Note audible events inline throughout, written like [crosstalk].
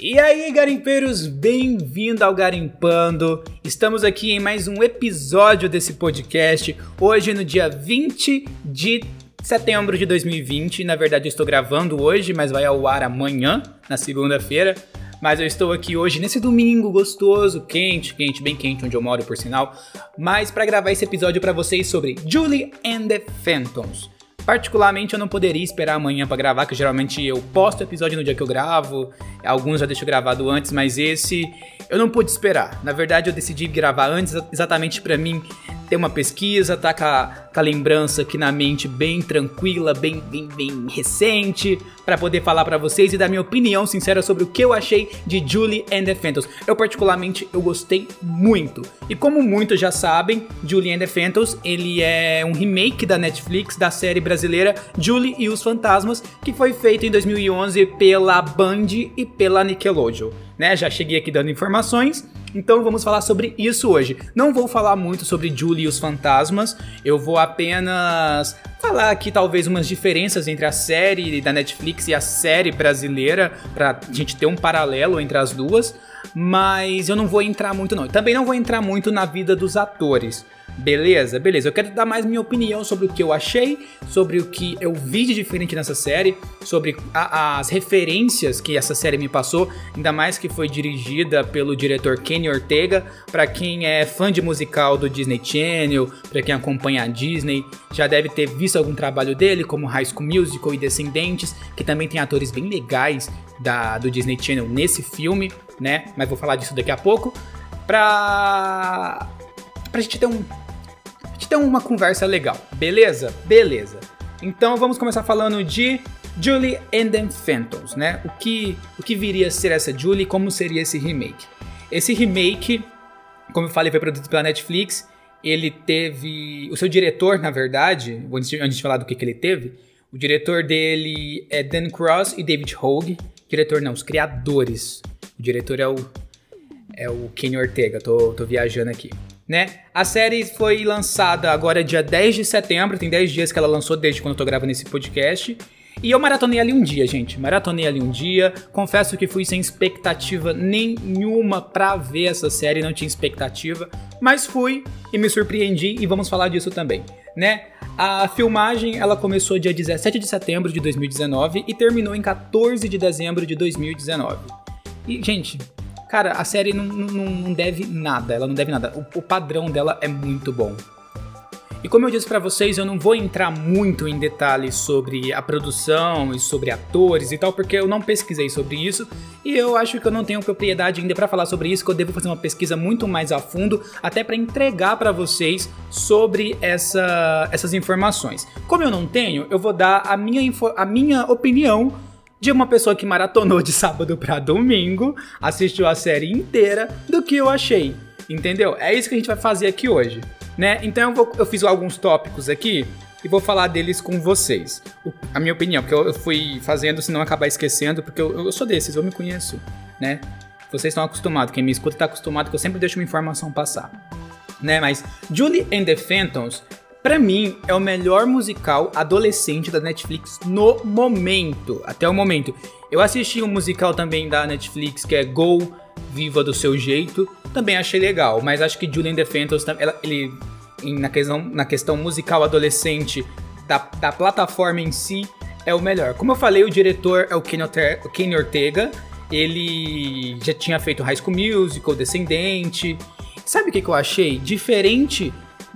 E aí, garimpeiros, bem-vindo ao Garimpando. Estamos aqui em mais um episódio desse podcast. Hoje, no dia 20 de setembro de 2020. Na verdade, eu estou gravando hoje, mas vai ao ar amanhã, na segunda-feira. Mas eu estou aqui hoje nesse domingo gostoso, quente, quente, bem quente, onde eu moro, por sinal. Mas para gravar esse episódio para vocês sobre Julie and the Phantoms. Particularmente, eu não poderia esperar amanhã para gravar, que geralmente eu posto o episódio no dia que eu gravo. Alguns já deixo gravado antes, mas esse eu não pude esperar. Na verdade, eu decidi gravar antes, exatamente para mim ter uma pesquisa, tá com a, com a, lembrança aqui na mente bem tranquila, bem, bem, bem recente, para poder falar para vocês e dar minha opinião sincera sobre o que eu achei de Julie and the Phantoms. Eu particularmente eu gostei muito. E como muitos já sabem, Julie and the Phantoms, ele é um remake da Netflix da série brasileira Julie e os Fantasmas, que foi feito em 2011 pela Band e pela Nickelodeon. Né? Já cheguei aqui dando informações. Então vamos falar sobre isso hoje. Não vou falar muito sobre Julie e os fantasmas, eu vou apenas falar aqui talvez umas diferenças entre a série da Netflix e a série brasileira, pra gente ter um paralelo entre as duas, mas eu não vou entrar muito não. Também não vou entrar muito na vida dos atores. Beleza, beleza. Eu quero dar mais minha opinião sobre o que eu achei, sobre o que eu vi de diferente nessa série, sobre a, as referências que essa série me passou, ainda mais que foi dirigida pelo diretor Kenny Ortega. Para quem é fã de musical do Disney Channel, para quem acompanha a Disney, já deve ter visto algum trabalho dele, como High School Musical e Descendentes, que também tem atores bem legais da, do Disney Channel nesse filme, né? Mas vou falar disso daqui a pouco. Pra, pra gente ter um gente ter uma conversa legal, beleza? Beleza. Então vamos começar falando de Julie and the Phantoms, né? O que, o que viria a ser essa Julie como seria esse remake? Esse remake, como eu falei, foi produzido pela Netflix. Ele teve. O seu diretor, na verdade, antes de, falar do que, que ele teve, o diretor dele é Dan Cross e David Hogue. Diretor não, os criadores. O diretor é o. É o Kenny Ortega, tô, tô viajando aqui né? A série foi lançada agora dia 10 de setembro, tem 10 dias que ela lançou desde quando eu tô gravando esse podcast. E eu maratonei ali um dia, gente. Maratonei ali um dia. Confesso que fui sem expectativa nenhuma pra ver essa série, não tinha expectativa. Mas fui e me surpreendi e vamos falar disso também, né? A filmagem ela começou dia 17 de setembro de 2019 e terminou em 14 de dezembro de 2019. E, gente, Cara, a série não, não, não deve nada, ela não deve nada. O, o padrão dela é muito bom. E como eu disse para vocês, eu não vou entrar muito em detalhes sobre a produção e sobre atores e tal, porque eu não pesquisei sobre isso e eu acho que eu não tenho propriedade ainda para falar sobre isso, que eu devo fazer uma pesquisa muito mais a fundo, até para entregar para vocês sobre essa, essas informações. Como eu não tenho, eu vou dar a minha, a minha opinião de uma pessoa que maratonou de sábado para domingo, assistiu a série inteira, do que eu achei. Entendeu? É isso que a gente vai fazer aqui hoje, né? Então eu, vou, eu fiz alguns tópicos aqui e vou falar deles com vocês. O, a minha opinião, porque eu, eu, fui fazendo, se não acabar esquecendo, porque eu, eu sou desses, eu me conheço, né? Vocês estão acostumados, quem me escuta está acostumado que eu sempre deixo uma informação passar. Né, mas Julie and the Phantoms para mim, é o melhor musical adolescente da Netflix no momento, até o momento. Eu assisti um musical também da Netflix que é Go, Viva do Seu Jeito, também achei legal, mas acho que Julian the Phantoms, ele, na questão, na questão musical adolescente da, da plataforma em si, é o melhor. Como eu falei, o diretor é o Kenny Ortega, ele já tinha feito High School Musical, Descendente. Sabe o que, que eu achei? Diferente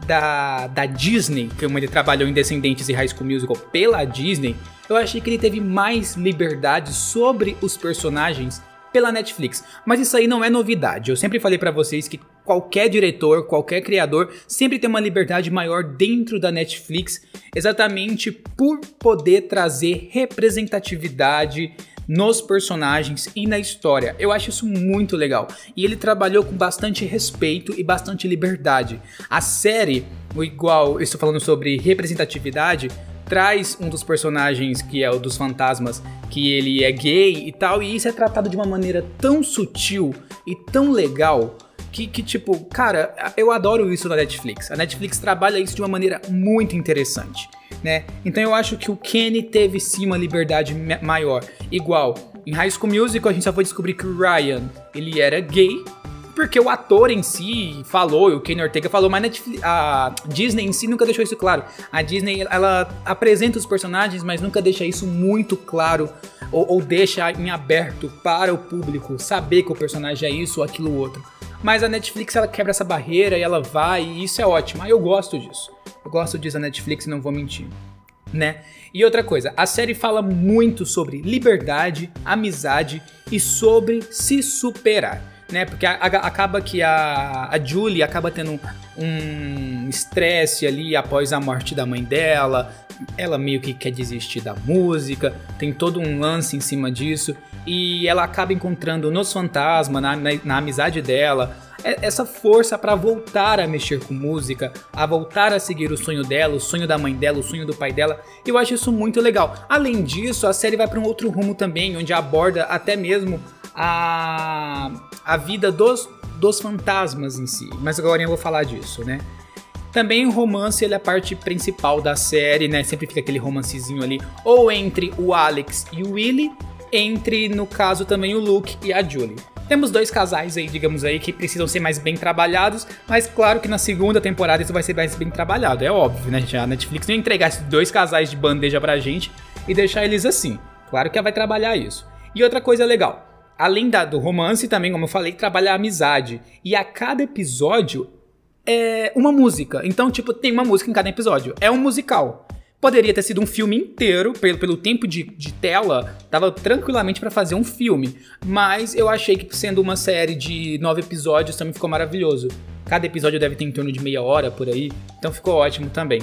da, da Disney, que ele trabalhou em Descendentes e High School Musical pela Disney, eu achei que ele teve mais liberdade sobre os personagens pela Netflix. Mas isso aí não é novidade. Eu sempre falei para vocês que qualquer diretor, qualquer criador sempre tem uma liberdade maior dentro da Netflix, exatamente por poder trazer representatividade nos personagens e na história. Eu acho isso muito legal. E ele trabalhou com bastante respeito e bastante liberdade. A série, o igual, estou falando sobre representatividade, traz um dos personagens que é o dos fantasmas, que ele é gay e tal, e isso é tratado de uma maneira tão sutil e tão legal que, que, tipo, cara, eu adoro isso da Netflix. A Netflix trabalha isso de uma maneira muito interessante, né? Então eu acho que o Kenny teve sim uma liberdade maior. Igual, em High School Musical a gente só foi descobrir que o Ryan, ele era gay, porque o ator em si falou, o Kenny Ortega falou, mas Netflix, a Disney em si nunca deixou isso claro. A Disney, ela apresenta os personagens, mas nunca deixa isso muito claro ou, ou deixa em aberto para o público saber que o personagem é isso ou aquilo outro. Mas a Netflix ela quebra essa barreira e ela vai, e isso é ótimo. Ah, eu gosto disso. Eu gosto disso da Netflix, não vou mentir. Né? E outra coisa, a série fala muito sobre liberdade, amizade e sobre se superar né? Porque a, a, acaba que a, a Julie acaba tendo um estresse ali após a morte da mãe dela. Ela meio que quer desistir da música, tem todo um lance em cima disso. E ela acaba encontrando nos fantasmas, na, na, na amizade dela, essa força para voltar a mexer com música, a voltar a seguir o sonho dela, o sonho da mãe dela, o sonho do pai dela. Eu acho isso muito legal. Além disso, a série vai para um outro rumo também, onde aborda até mesmo a, a vida dos, dos fantasmas em si. Mas agora eu vou falar disso, né? Também o romance ele é a parte principal da série, né? Sempre fica aquele romancezinho ali, ou entre o Alex e o Willy, entre, no caso, também o Luke e a Julie. Temos dois casais aí, digamos aí, que precisam ser mais bem trabalhados, mas claro que na segunda temporada isso vai ser mais bem trabalhado, é óbvio, né? A Netflix não ia entregar esses dois casais de bandeja pra gente e deixar eles assim. Claro que ela vai trabalhar isso. E outra coisa legal, além da, do romance, também, como eu falei, trabalha a amizade. E a cada episódio é uma música. Então, tipo, tem uma música em cada episódio. É um musical. Poderia ter sido um filme inteiro, pelo, pelo tempo de, de tela, dava tranquilamente para fazer um filme. Mas eu achei que, sendo uma série de nove episódios, também ficou maravilhoso. Cada episódio deve ter em torno de meia hora por aí, então ficou ótimo também.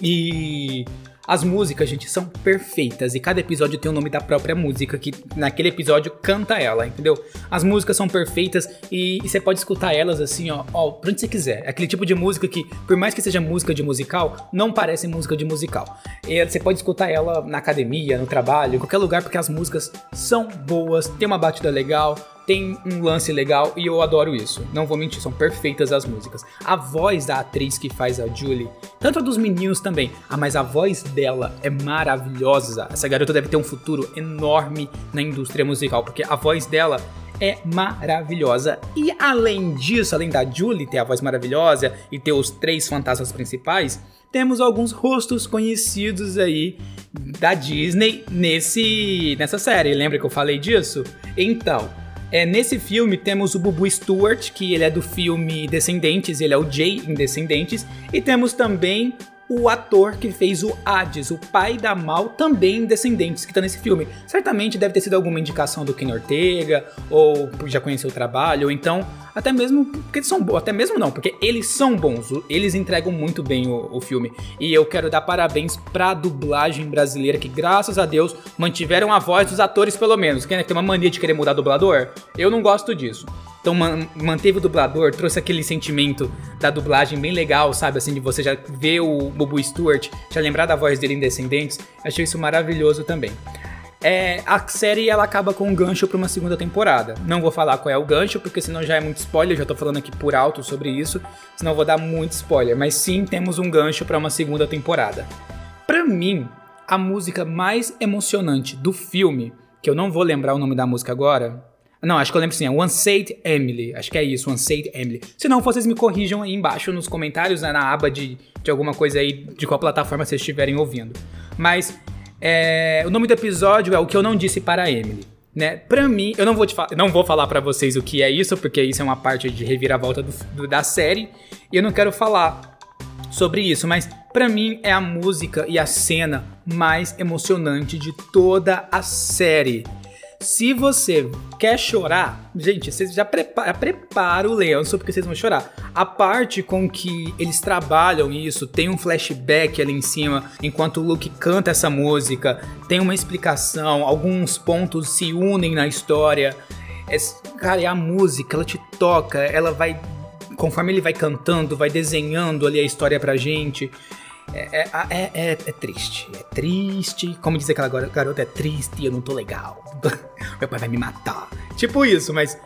E as músicas, gente, são perfeitas e cada episódio tem o nome da própria música que naquele episódio canta ela, entendeu? As músicas são perfeitas e, você pode escutar elas assim, ó, ó, pra onde você quiser. É aquele tipo de música que, por mais que seja música de musical, não parece música de musical. E você pode escutar ela na academia, no trabalho, em qualquer lugar, porque as músicas são boas, tem uma batida legal, tem um lance legal e eu adoro isso. Não vou mentir, são perfeitas as músicas. A voz da atriz que faz a Julie, tanto a dos meninos também, ah, mas a voz dela é maravilhosa. Essa garota deve ter um futuro enorme na indústria musical, porque a voz dela é maravilhosa. E além disso, além da Julie ter a voz maravilhosa e ter os três fantasmas principais, temos alguns rostos conhecidos aí da Disney nesse nessa série. Lembra que eu falei disso? Então, é, nesse filme temos o Bubu Stewart, que ele é do filme Descendentes, ele é o Jay em Descendentes, e temos também o ator que fez o Hades, o pai da Mal, também Descendentes, que tá nesse filme. Certamente deve ter sido alguma indicação do Ken Ortega, ou já conheceu o trabalho, ou então até mesmo porque eles são bons, até mesmo não, porque eles são bons, eles entregam muito bem o, o filme. E eu quero dar parabéns pra dublagem brasileira, que graças a Deus mantiveram a voz dos atores pelo menos. Quem tem uma mania de querer mudar dublador? Eu não gosto disso. Então man manteve o dublador, trouxe aquele sentimento da dublagem bem legal, sabe? Assim, de você já ver o Bobo Stewart, já lembrar da voz dele em Descendentes. Achei isso maravilhoso também. É, a série ela acaba com um gancho para uma segunda temporada. Não vou falar qual é o gancho, porque senão já é muito spoiler, já tô falando aqui por alto sobre isso, senão vou dar muito spoiler, mas sim temos um gancho para uma segunda temporada. Para mim, a música mais emocionante do filme, que eu não vou lembrar o nome da música agora, não, acho que eu lembro sim, é One Said Emily. Acho que é isso, One Said Emily. Se não, vocês me corrijam aí embaixo nos comentários, né, na aba de, de alguma coisa aí, de qual plataforma vocês estiverem ouvindo. Mas é, o nome do episódio é O que eu não disse para a Emily. Né? Pra mim, eu não vou, te não vou falar para vocês o que é isso, porque isso é uma parte de reviravolta do, do, da série, e eu não quero falar sobre isso, mas para mim é a música e a cena mais emocionante de toda a série. Se você quer chorar, gente, vocês já prepara, prepara o lenço porque vocês vão chorar. A parte com que eles trabalham isso, tem um flashback ali em cima, enquanto o Luke canta essa música, tem uma explicação, alguns pontos se unem na história. É, cara, e a música, ela te toca, ela vai conforme ele vai cantando, vai desenhando ali a história pra gente. É, é, é, é, é, triste. É triste. Como diz aquela garota, é triste, eu não tô legal. [laughs] Meu pai vai me matar. Tipo isso, mas.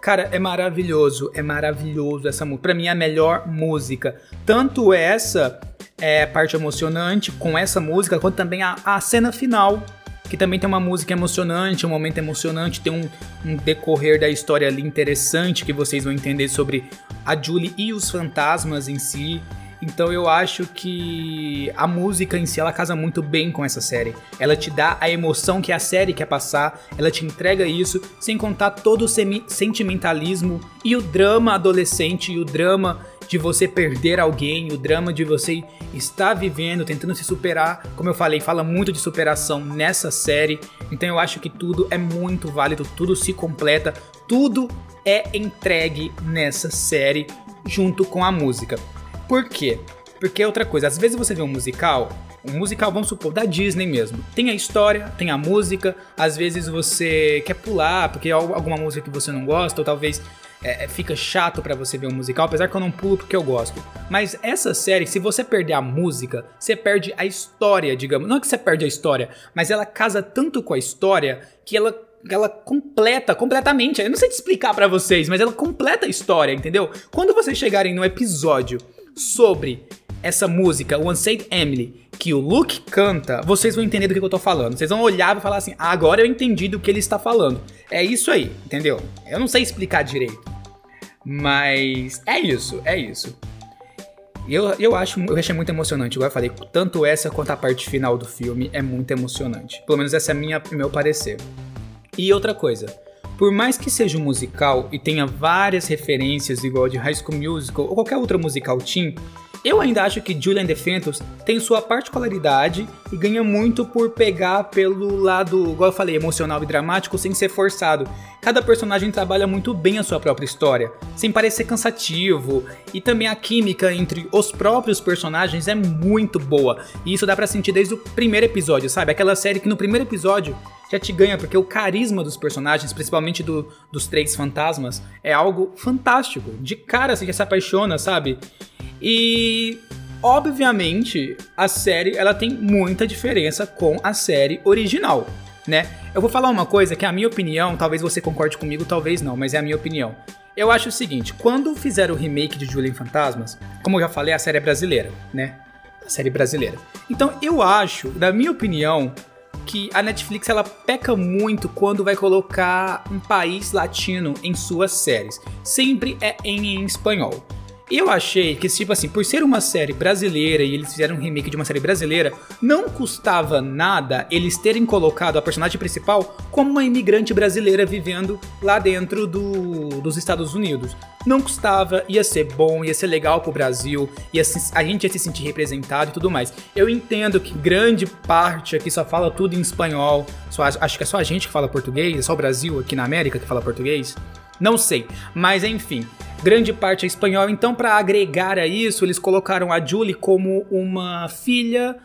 Cara, é maravilhoso. É maravilhoso essa música. Pra mim é a melhor música. Tanto essa é parte emocionante com essa música, quanto também a, a cena final que também tem uma música emocionante, um momento emocionante, tem um, um decorrer da história ali interessante que vocês vão entender sobre a Julie e os fantasmas em si. Então eu acho que a música em si ela casa muito bem com essa série. Ela te dá a emoção que a série quer passar, ela te entrega isso, sem contar todo o sentimentalismo e o drama adolescente e o drama de você perder alguém, o drama de você estar vivendo, tentando se superar. Como eu falei, fala muito de superação nessa série. Então eu acho que tudo é muito válido, tudo se completa, tudo é entregue nessa série junto com a música. Por quê? Porque é outra coisa, às vezes você vê um musical, um musical, vamos supor, da Disney mesmo. Tem a história, tem a música, às vezes você quer pular porque é alguma música que você não gosta, ou talvez é, é fica chato para você ver um musical, apesar que eu não pulo porque eu gosto. Mas essa série, se você perder a música, você perde a história, digamos. Não é que você perde a história, mas ela casa tanto com a história que ela ela completa completamente. Eu não sei te explicar para vocês, mas ela completa a história, entendeu? Quando vocês chegarem no episódio sobre essa música, One Said Emily, que o Luke canta, vocês vão entender do que eu tô falando. Vocês vão olhar e falar assim: ah, agora eu entendi do que ele está falando. É isso aí, entendeu? Eu não sei explicar direito. Mas é isso, é isso. Eu, eu acho eu achei muito emocionante, igual eu falei, tanto essa quanto a parte final do filme é muito emocionante. Pelo menos essa é minha, meu parecer. E outra coisa, por mais que seja um musical e tenha várias referências igual de High School Musical ou qualquer outra musical teen, eu ainda acho que Julian DeFantos tem sua particularidade e ganha muito por pegar pelo lado, igual eu falei, emocional e dramático sem ser forçado. Cada personagem trabalha muito bem a sua própria história, sem parecer cansativo, e também a química entre os próprios personagens é muito boa. E isso dá para sentir desde o primeiro episódio, sabe? Aquela série que no primeiro episódio já te ganha, porque o carisma dos personagens, principalmente do, dos três fantasmas, é algo fantástico. De cara você já se apaixona, sabe? E obviamente a série ela tem muita diferença com a série original, né? Eu vou falar uma coisa que é a minha opinião, talvez você concorde comigo, talvez não, mas é a minha opinião. Eu acho o seguinte, quando fizeram o remake de Julian Fantasmas, como eu já falei, a série é brasileira, né? A série brasileira. Então eu acho, na minha opinião, que a Netflix ela peca muito quando vai colocar um país latino em suas séries. Sempre é em espanhol. Eu achei que, tipo assim, por ser uma série brasileira e eles fizeram um remake de uma série brasileira, não custava nada eles terem colocado a personagem principal como uma imigrante brasileira vivendo lá dentro do, dos Estados Unidos. Não custava, ia ser bom, ia ser legal pro Brasil, ia se, a gente ia se sentir representado e tudo mais. Eu entendo que grande parte aqui só fala tudo em espanhol, só, acho que é só a gente que fala português, é só o Brasil aqui na América que fala português. Não sei, mas enfim, grande parte é espanhol. Então, para agregar a isso, eles colocaram a Julie como uma filha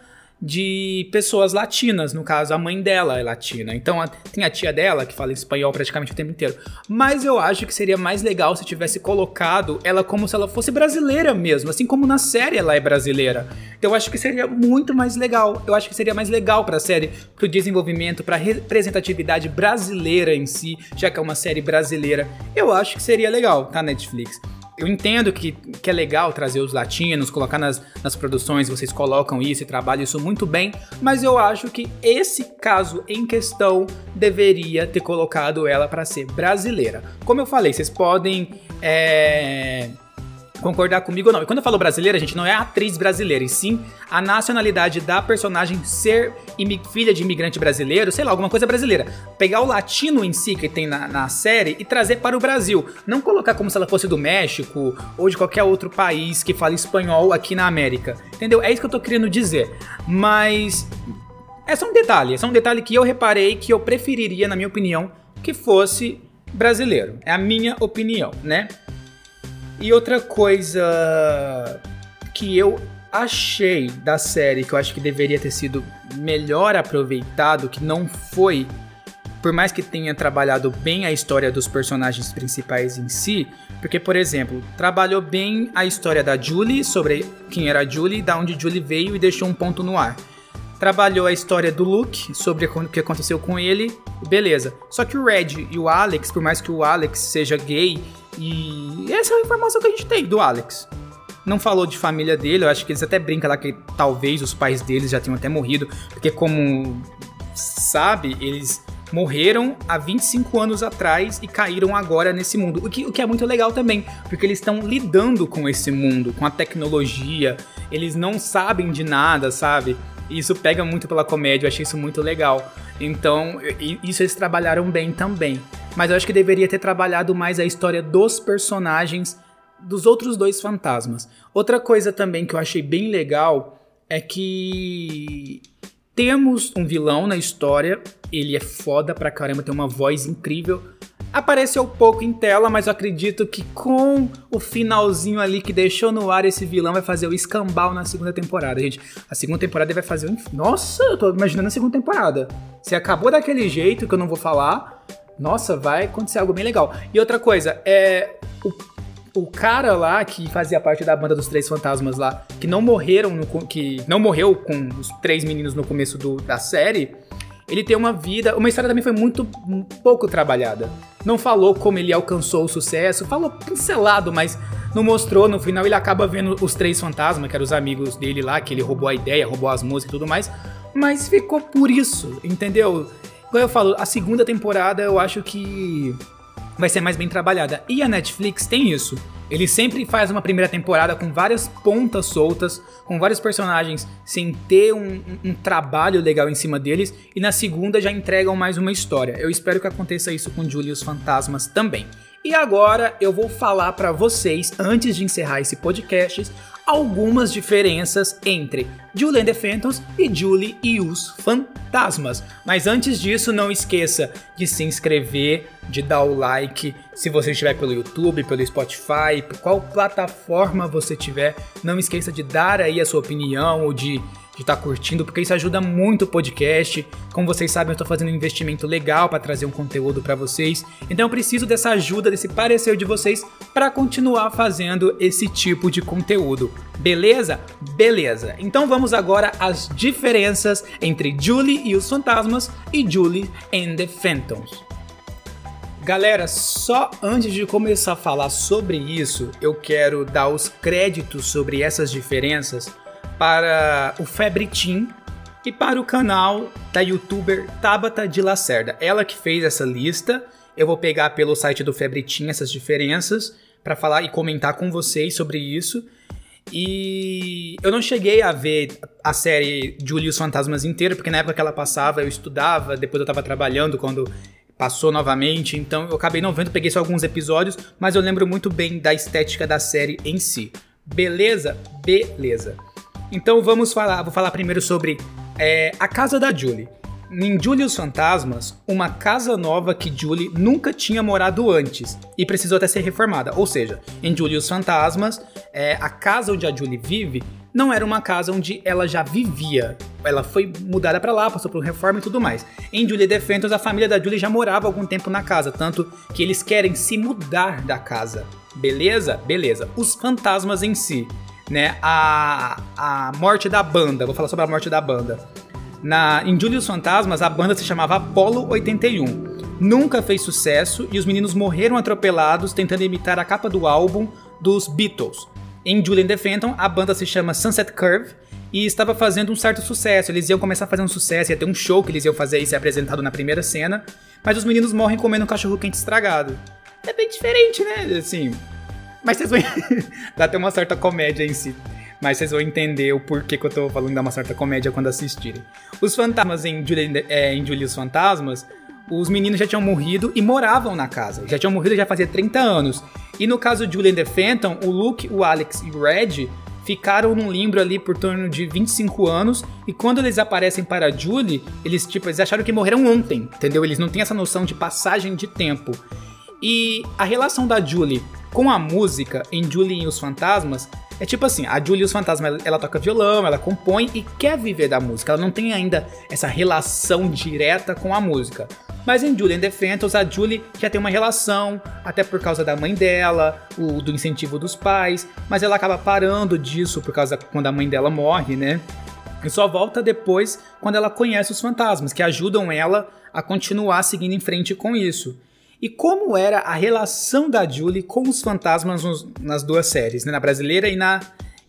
de pessoas latinas, no caso a mãe dela é latina. Então a, tem a tia dela que fala espanhol praticamente o tempo inteiro. Mas eu acho que seria mais legal se tivesse colocado ela como se ela fosse brasileira mesmo, assim como na série ela é brasileira. Então eu acho que seria muito mais legal. Eu acho que seria mais legal para a série, pro desenvolvimento, para representatividade brasileira em si, já que é uma série brasileira. Eu acho que seria legal, tá Netflix eu entendo que, que é legal trazer os latinos, colocar nas, nas produções, vocês colocam isso e trabalham isso muito bem, mas eu acho que esse caso em questão deveria ter colocado ela para ser brasileira. Como eu falei, vocês podem. É concordar comigo ou não. E quando eu falo brasileira, gente, não é a atriz brasileira, e sim a nacionalidade da personagem ser filha de imigrante brasileiro, sei lá, alguma coisa brasileira. Pegar o latino em si que tem na, na série e trazer para o Brasil. Não colocar como se ela fosse do México ou de qualquer outro país que fale espanhol aqui na América. Entendeu? É isso que eu tô querendo dizer. Mas. É só um detalhe. É só um detalhe que eu reparei que eu preferiria, na minha opinião, que fosse brasileiro. É a minha opinião, né? E outra coisa que eu achei da série que eu acho que deveria ter sido melhor aproveitado, que não foi, por mais que tenha trabalhado bem a história dos personagens principais em si, porque, por exemplo, trabalhou bem a história da Julie, sobre quem era a Julie, da onde Julie veio e deixou um ponto no ar. Trabalhou a história do Luke, sobre o que aconteceu com ele, beleza. Só que o Red e o Alex, por mais que o Alex seja gay e essa é a informação que a gente tem do Alex. Não falou de família dele, eu acho que eles até brincam lá que talvez os pais deles já tenham até morrido, porque como sabe, eles morreram há 25 anos atrás e caíram agora nesse mundo. O que, o que é muito legal também, porque eles estão lidando com esse mundo, com a tecnologia, eles não sabem de nada, sabe? E isso pega muito pela comédia, eu achei isso muito legal. Então, isso eles trabalharam bem também. Mas eu acho que deveria ter trabalhado mais a história dos personagens dos outros dois fantasmas. Outra coisa também que eu achei bem legal é que temos um vilão na história, ele é foda pra caramba, tem uma voz incrível. Apareceu pouco em tela, mas eu acredito que com o finalzinho ali que deixou no ar, esse vilão vai fazer o escambau na segunda temporada, gente. A segunda temporada vai fazer o. Nossa, eu tô imaginando a segunda temporada. Se acabou daquele jeito que eu não vou falar, nossa, vai acontecer algo bem legal. E outra coisa, é. O o cara lá que fazia parte da banda dos Três Fantasmas lá, que não morreram, no, que não morreu com os três meninos no começo do, da série, ele tem uma vida, uma história também foi muito pouco trabalhada. Não falou como ele alcançou o sucesso, falou pincelado, mas não mostrou. No final ele acaba vendo os três fantasmas, que eram os amigos dele lá, que ele roubou a ideia, roubou as músicas e tudo mais. Mas ficou por isso, entendeu? Como eu falo, a segunda temporada eu acho que vai ser mais bem trabalhada. E a Netflix tem isso. Ele sempre faz uma primeira temporada com várias pontas soltas, com vários personagens sem ter um, um, trabalho legal em cima deles, e na segunda já entregam mais uma história. Eu espero que aconteça isso com Julius Fantasmas também. E agora eu vou falar para vocês, antes de encerrar esse podcast, algumas diferenças entre Julie and the Phantoms e Julie e os Fantasmas. Mas antes disso, não esqueça de se inscrever, de dar o like, se você estiver pelo YouTube, pelo Spotify, qual plataforma você tiver, não esqueça de dar aí a sua opinião ou de de estar tá curtindo, porque isso ajuda muito o podcast. Como vocês sabem, eu estou fazendo um investimento legal para trazer um conteúdo para vocês. Então eu preciso dessa ajuda, desse parecer de vocês para continuar fazendo esse tipo de conteúdo. Beleza? Beleza. Então vamos agora às diferenças entre Julie e os fantasmas e Julie and the Phantoms. Galera, só antes de começar a falar sobre isso, eu quero dar os créditos sobre essas diferenças para o Febre Team e para o canal da youtuber Tabata de Lacerda. Ela que fez essa lista. Eu vou pegar pelo site do Febre Team essas diferenças para falar e comentar com vocês sobre isso. E eu não cheguei a ver a série Julius Fantasmas inteira, porque na época que ela passava eu estudava, depois eu estava trabalhando quando passou novamente, então eu acabei não vendo, peguei só alguns episódios, mas eu lembro muito bem da estética da série em si. Beleza? Beleza. Então vamos falar, vou falar primeiro sobre é, a casa da Julie. Em Julie os Fantasmas, uma casa nova que Julie nunca tinha morado antes e precisou até ser reformada. Ou seja, em Julie os Fantasmas, é, a casa onde a Julie vive não era uma casa onde ela já vivia. Ela foi mudada para lá, passou por reforma e tudo mais. Em Julie The a família da Julie já morava algum tempo na casa, tanto que eles querem se mudar da casa. Beleza? Beleza. Os fantasmas em si né, a, a morte da banda. Vou falar sobre a morte da banda. Na, em Julius Fantasmas, a banda se chamava Apollo 81. Nunca fez sucesso e os meninos morreram atropelados tentando imitar a capa do álbum dos Beatles. Em Julian the Phantom, a banda se chama Sunset Curve e estava fazendo um certo sucesso. Eles iam começar a fazer um sucesso, ia ter um show que eles iam fazer e ser apresentado na primeira cena, mas os meninos morrem comendo um cachorro quente estragado. É bem diferente, né? Assim, mas vocês vão. [laughs] Dá até uma certa comédia em si. Mas vocês vão entender o porquê que eu tô falando de uma certa comédia quando assistirem. Os fantasmas em, Julie, é, Julie os Fantasmas, os meninos já tinham morrido e moravam na casa. Já tinham morrido já fazia 30 anos. E no caso de Julie and the Phantom, o Luke, o Alex e o Red ficaram num limbo ali por torno de 25 anos. E quando eles aparecem para Julie, eles, tipo, eles acharam que morreram ontem, entendeu? Eles não têm essa noção de passagem de tempo. E a relação da Julie com a música em Julie e os Fantasmas é tipo assim, a Julie e os Fantasmas, ela, ela, toca violão, ela compõe e quer viver da música. Ela não tem ainda essa relação direta com a música. Mas em Julie and the Phantoms, a Julie já tem uma relação, até por causa da mãe dela, o, do incentivo dos pais, mas ela acaba parando disso por causa quando a mãe dela morre, né? E só volta depois quando ela conhece os fantasmas, que ajudam ela a continuar seguindo em frente com isso e como era a relação da Julie com os fantasmas nos, nas duas séries, né, na brasileira e na,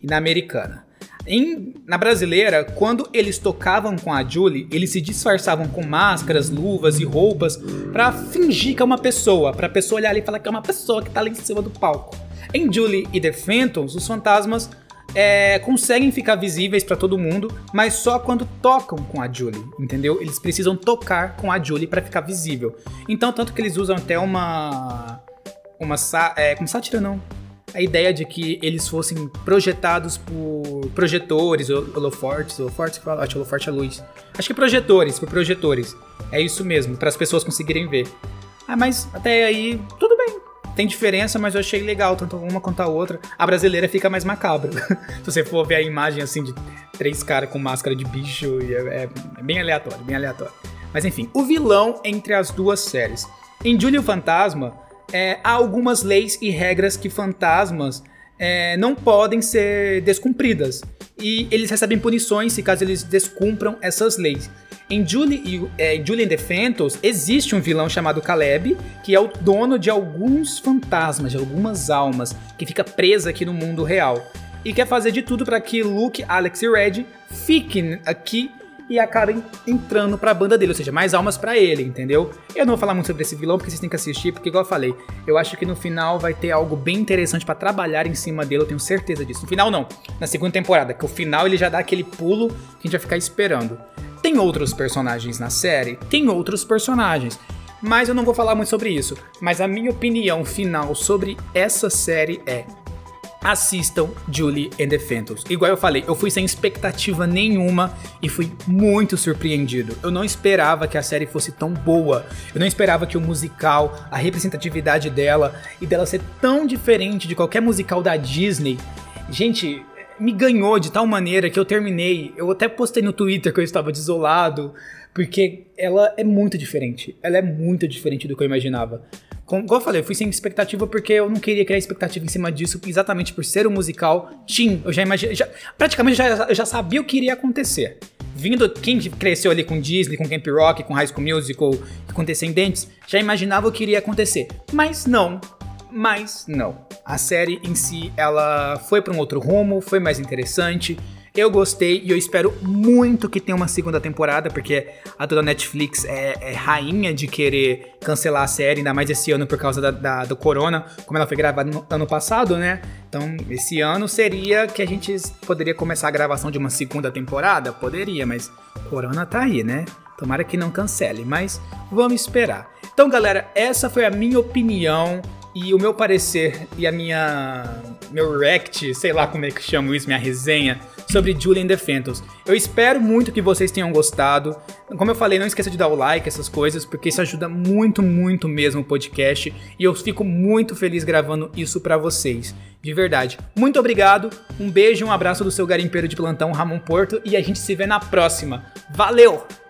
e na americana. Em, na brasileira, quando eles tocavam com a Julie, eles se disfarçavam com máscaras, luvas e roupas para fingir que é uma pessoa, pra pessoa olhar ali e falar que é uma pessoa que tá ali em cima do palco. Em Julie e The Phantoms, os fantasmas é, conseguem ficar visíveis para todo mundo, mas só quando tocam com a Julie, entendeu? Eles precisam tocar com a Julie para ficar visível. Então, tanto que eles usam até uma. Uma. É, como sátira, não. A ideia de que eles fossem projetados por projetores, holofortes, holofortes que? Acho holoforte é luz. Acho que projetores, por projetores. É isso mesmo, para as pessoas conseguirem ver. Ah, mas até aí, tem diferença, mas eu achei legal, tanto uma quanto a outra. A brasileira fica mais macabra. [laughs] Se você for ver a imagem assim de três caras com máscara de bicho, é, é, é, bem aleatório, bem aleatório. Mas enfim, o vilão entre as duas séries. Em Júlio Fantasma, é, há algumas leis e regras que fantasmas é, não podem ser descumpridas. E eles recebem punições se caso eles descumpram essas leis. Em Julie, é, Julie and the Phantoms, existe um vilão chamado Caleb, que é o dono de alguns fantasmas, de algumas almas, que fica presa aqui no mundo real. E quer fazer de tudo para que Luke, Alex e Red fiquem aqui e acabem entrando pra banda dele, ou seja, mais almas para ele, entendeu? Eu não vou falar muito sobre esse vilão porque vocês têm que assistir, porque igual eu falei, eu acho que no final vai ter algo bem interessante para trabalhar em cima dele, eu tenho certeza disso. No final não, na segunda temporada, que o final ele já dá aquele pulo que a gente vai ficar esperando. Tem outros personagens na série? Tem outros personagens. Mas eu não vou falar muito sobre isso. Mas a minha opinião final sobre essa série é: assistam Julie and the Phantoms. Igual eu falei, eu fui sem expectativa nenhuma e fui muito surpreendido. Eu não esperava que a série fosse tão boa. Eu não esperava que o musical, a representatividade dela e dela ser tão diferente de qualquer musical da Disney. Gente, me ganhou de tal maneira que eu terminei. Eu até postei no Twitter que eu estava desolado, porque ela é muito diferente. Ela é muito diferente do que eu imaginava. Como, como eu falei, eu fui sem expectativa porque eu não queria criar expectativa em cima disso, exatamente por ser um musical. Tim, eu já imaginei. Já, praticamente já, eu já sabia o que iria acontecer. Vindo, quem cresceu ali com Disney, com Camp Rock, com High School Musical, com Descendentes, já imaginava o que iria acontecer. Mas não, mas não. A série em si, ela foi para um outro rumo, foi mais interessante. Eu gostei e eu espero muito que tenha uma segunda temporada, porque a dona Netflix é, é, rainha de querer cancelar a série, ainda mais esse ano por causa da, da, do corona, como ela foi gravada no ano passado, né? Então, esse ano seria que a gente poderia começar a gravação de uma segunda temporada? Poderia, mas corona tá aí, né? Tomara que não cancele, mas vamos esperar. Então, galera, essa foi a minha opinião e o meu parecer e a minha. meu react, sei lá como é que chamo isso, minha resenha sobre Julian Phantoms. Eu espero muito que vocês tenham gostado. Como eu falei, não esqueça de dar o like, essas coisas, porque isso ajuda muito, muito mesmo o podcast. E eu fico muito feliz gravando isso para vocês. De verdade. Muito obrigado, um beijo um abraço do seu garimpeiro de plantão, Ramon Porto, e a gente se vê na próxima. Valeu!